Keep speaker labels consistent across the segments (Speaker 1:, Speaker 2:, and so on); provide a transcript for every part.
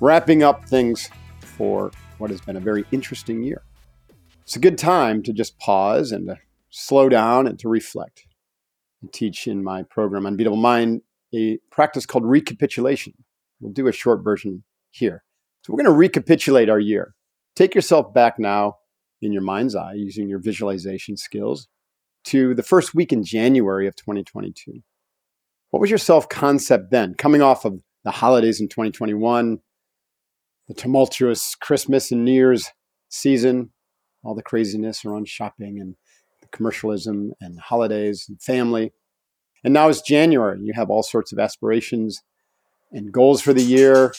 Speaker 1: Wrapping up things for what has been a very interesting year. It's a good time to just pause and to slow down and to reflect. I teach in my program, Unbeatable Mind, a practice called recapitulation. We'll do a short version here. So, we're going to recapitulate our year. Take yourself back now in your mind's eye using your visualization skills to the first week in January of 2022. What was your self concept then, coming off of the holidays in 2021, the tumultuous Christmas and New Year's season, all the craziness around shopping and commercialism and holidays and family. And now it's January. You have all sorts of aspirations and goals for the year.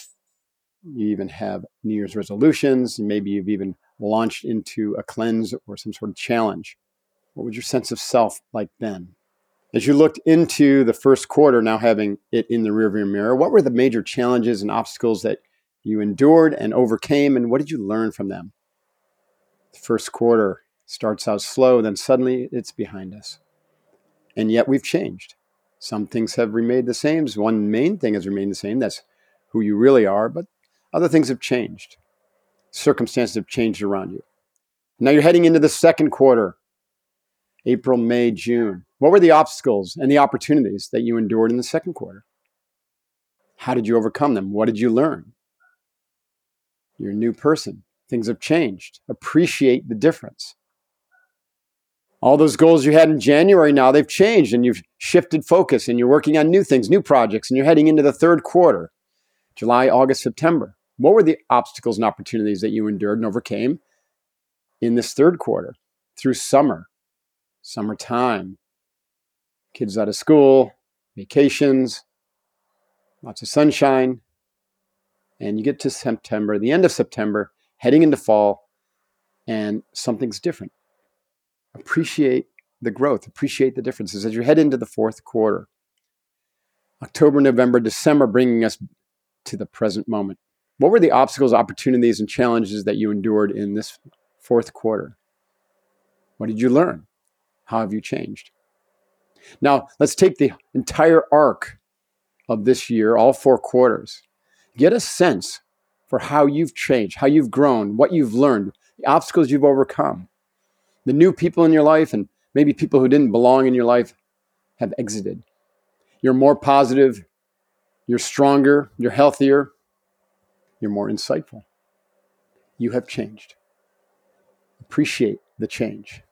Speaker 1: You even have New Year's resolutions, maybe you've even launched into a cleanse or some sort of challenge. What was your sense of self like then? As you looked into the first quarter, now having it in the rearview mirror, what were the major challenges and obstacles that you endured and overcame, and what did you learn from them? The first quarter starts out slow, then suddenly it's behind us. And yet we've changed. Some things have remained the same. One main thing has remained the same. That's who you really are, but other things have changed. Circumstances have changed around you. Now you're heading into the second quarter April, May, June. What were the obstacles and the opportunities that you endured in the second quarter? How did you overcome them? What did you learn? You're a new person. Things have changed. Appreciate the difference. All those goals you had in January now, they've changed and you've shifted focus and you're working on new things, new projects, and you're heading into the third quarter July, August, September. What were the obstacles and opportunities that you endured and overcame in this third quarter through summer, summertime, kids out of school, vacations, lots of sunshine. And you get to September, the end of September, heading into fall, and something's different. Appreciate the growth, appreciate the differences as you head into the fourth quarter. October, November, December, bringing us to the present moment. What were the obstacles, opportunities, and challenges that you endured in this fourth quarter? What did you learn? How have you changed? Now, let's take the entire arc of this year, all four quarters. Get a sense for how you've changed, how you've grown, what you've learned, the obstacles you've overcome. The new people in your life and maybe people who didn't belong in your life have exited. You're more positive, you're stronger, you're healthier, you're more insightful. You have changed. Appreciate the change.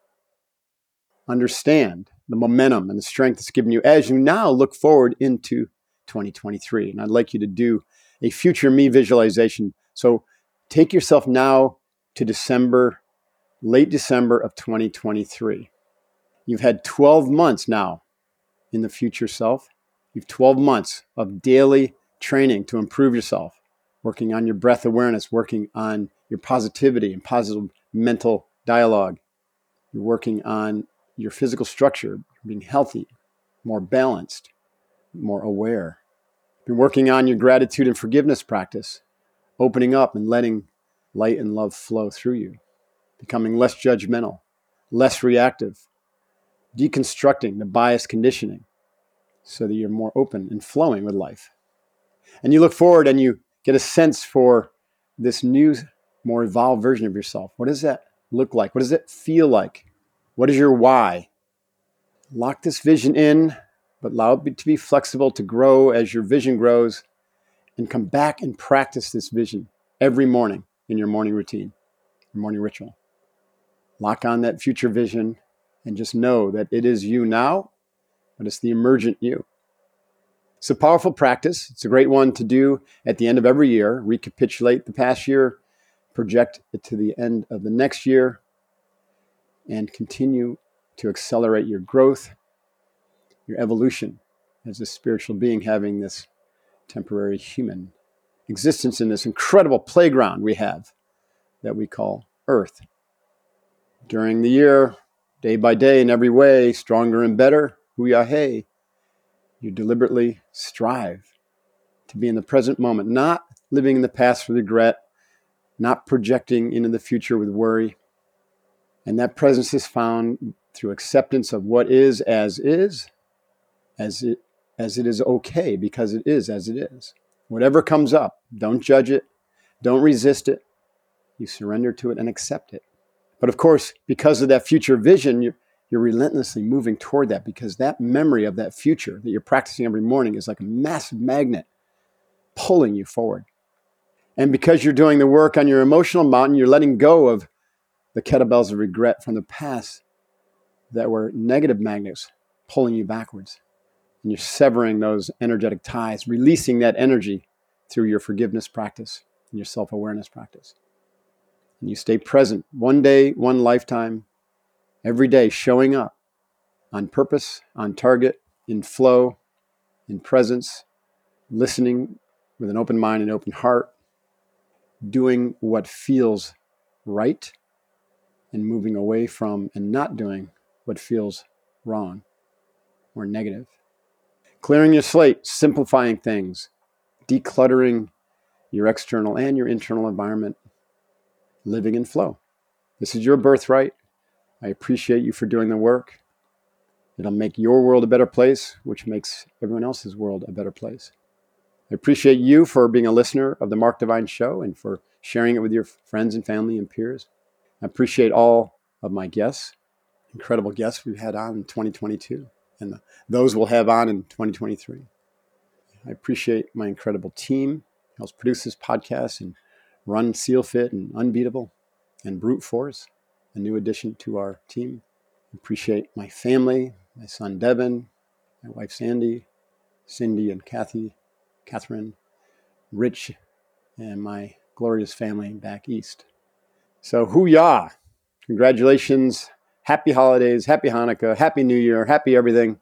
Speaker 1: Understand the momentum and the strength it's given you as you now look forward into 2023. And I'd like you to do a future me visualization. So take yourself now to December, late December of 2023. You've had 12 months now in the future self. You've 12 months of daily training to improve yourself, working on your breath awareness, working on your positivity and positive mental dialogue. You're working on your physical structure, being healthy, more balanced, more aware. Been working on your gratitude and forgiveness practice, opening up and letting light and love flow through you, becoming less judgmental, less reactive, deconstructing the bias conditioning so that you're more open and flowing with life. And you look forward and you get a sense for this new, more evolved version of yourself. What does that look like? What does it feel like? What is your why? Lock this vision in, but allow it to be flexible to grow as your vision grows, and come back and practice this vision every morning in your morning routine, your morning ritual. Lock on that future vision and just know that it is you now, but it's the emergent you. It's a powerful practice. It's a great one to do at the end of every year. Recapitulate the past year, project it to the end of the next year and continue to accelerate your growth, your evolution as a spiritual being, having this temporary human existence in this incredible playground we have that we call Earth. During the year, day by day, in every way, stronger and better, hoo-yah, you deliberately strive to be in the present moment, not living in the past with regret, not projecting into the future with worry. And that presence is found through acceptance of what is as is, as it, as it is okay, because it is as it is. Whatever comes up, don't judge it, don't resist it. You surrender to it and accept it. But of course, because of that future vision, you're, you're relentlessly moving toward that because that memory of that future that you're practicing every morning is like a massive magnet pulling you forward. And because you're doing the work on your emotional mountain, you're letting go of the kettlebells of regret from the past that were negative magnets pulling you backwards. And you're severing those energetic ties, releasing that energy through your forgiveness practice and your self awareness practice. And you stay present one day, one lifetime, every day, showing up on purpose, on target, in flow, in presence, listening with an open mind and open heart, doing what feels right, and moving away from and not doing what feels wrong or negative. Clearing your slate, simplifying things, decluttering your external and your internal environment, living in flow. This is your birthright. I appreciate you for doing the work. It'll make your world a better place, which makes everyone else's world a better place. I appreciate you for being a listener of the Mark Divine Show and for sharing it with your friends and family and peers. I appreciate all of my guests, incredible guests we've had on in 2022, and those we'll have on in 2023. I appreciate my incredible team helps produce this podcast and run SEALFIT and Unbeatable and Brute Force, a new addition to our team. I appreciate my family, my son Devin, my wife Sandy, Cindy and Kathy, Catherine, Rich, and my glorious family back east. So, hoo-yah! Congratulations. Happy holidays, happy Hanukkah, happy New Year, happy everything.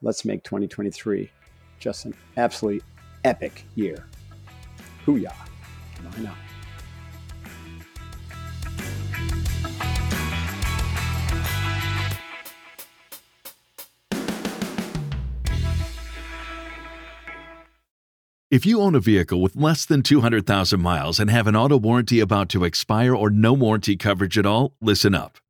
Speaker 1: Let's make 2023 just an absolutely epic year. Hoo-yah. Why not?
Speaker 2: If you own a vehicle with less than 200,000 miles and have an auto warranty about to expire or no warranty coverage at all, listen up.